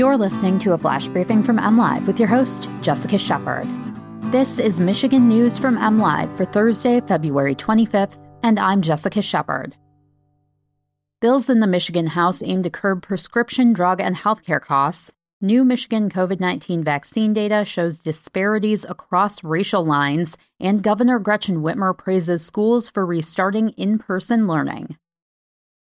You're listening to a flash briefing from MLive with your host, Jessica Shepard. This is Michigan News from MLive for Thursday, February 25th, and I'm Jessica Shepard. Bills in the Michigan House aim to curb prescription drug and healthcare costs. New Michigan COVID 19 vaccine data shows disparities across racial lines, and Governor Gretchen Whitmer praises schools for restarting in person learning.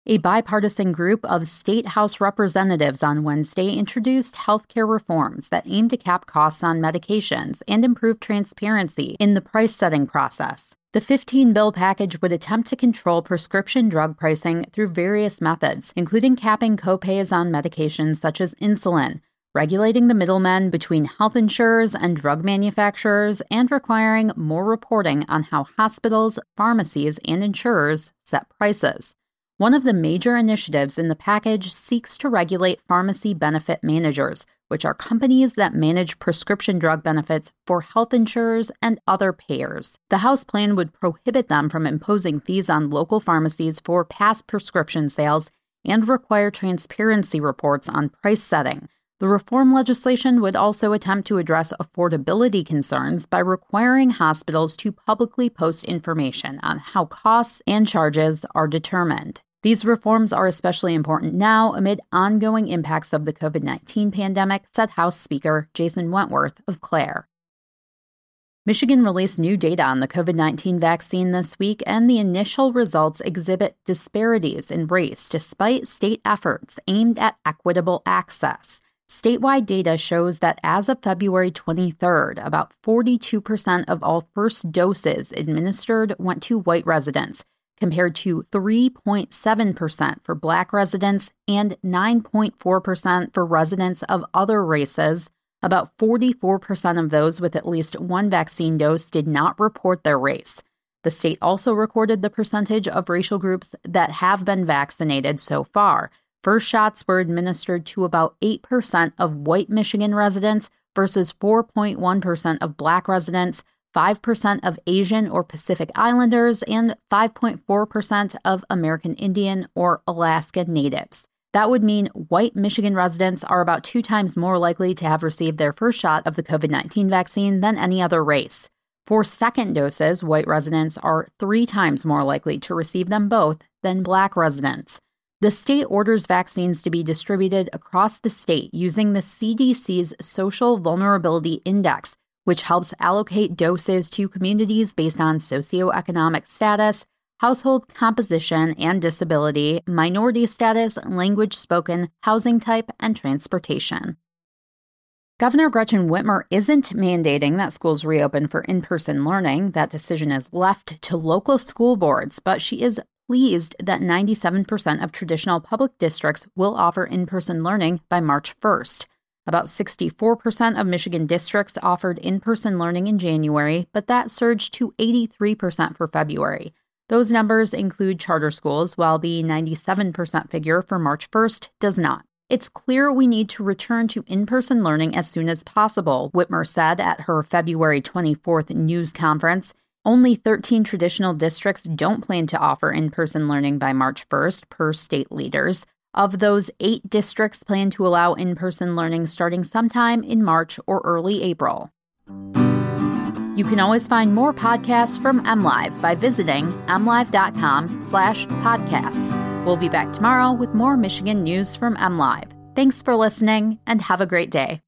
A bipartisan group of state House representatives on Wednesday introduced healthcare reforms that aim to cap costs on medications and improve transparency in the price setting process. The 15 bill package would attempt to control prescription drug pricing through various methods, including capping copays on medications such as insulin, regulating the middlemen between health insurers and drug manufacturers, and requiring more reporting on how hospitals, pharmacies, and insurers set prices. One of the major initiatives in the package seeks to regulate pharmacy benefit managers, which are companies that manage prescription drug benefits for health insurers and other payers. The House plan would prohibit them from imposing fees on local pharmacies for past prescription sales and require transparency reports on price setting. The reform legislation would also attempt to address affordability concerns by requiring hospitals to publicly post information on how costs and charges are determined. These reforms are especially important now amid ongoing impacts of the COVID 19 pandemic, said House Speaker Jason Wentworth of Clare. Michigan released new data on the COVID 19 vaccine this week, and the initial results exhibit disparities in race despite state efforts aimed at equitable access. Statewide data shows that as of February 23rd, about 42% of all first doses administered went to white residents, compared to 3.7% for Black residents and 9.4% for residents of other races. About 44% of those with at least one vaccine dose did not report their race. The state also recorded the percentage of racial groups that have been vaccinated so far. First shots were administered to about 8% of white Michigan residents versus 4.1% of Black residents, 5% of Asian or Pacific Islanders, and 5.4% of American Indian or Alaska Natives. That would mean white Michigan residents are about two times more likely to have received their first shot of the COVID 19 vaccine than any other race. For second doses, white residents are three times more likely to receive them both than black residents. The state orders vaccines to be distributed across the state using the CDC's Social Vulnerability Index, which helps allocate doses to communities based on socioeconomic status, household composition and disability, minority status, language spoken, housing type, and transportation. Governor Gretchen Whitmer isn't mandating that schools reopen for in person learning. That decision is left to local school boards, but she is pleased that 97% of traditional public districts will offer in person learning by March 1st. About 64% of Michigan districts offered in person learning in January, but that surged to 83% for February. Those numbers include charter schools, while the 97% figure for March 1st does not. It's clear we need to return to in person learning as soon as possible, Whitmer said at her February 24th news conference. Only 13 traditional districts don't plan to offer in person learning by March 1st, per state leaders. Of those, eight districts plan to allow in person learning starting sometime in March or early April. You can always find more podcasts from MLive by visiting mlive.com slash podcasts. We'll be back tomorrow with more Michigan news from MLive. Thanks for listening and have a great day.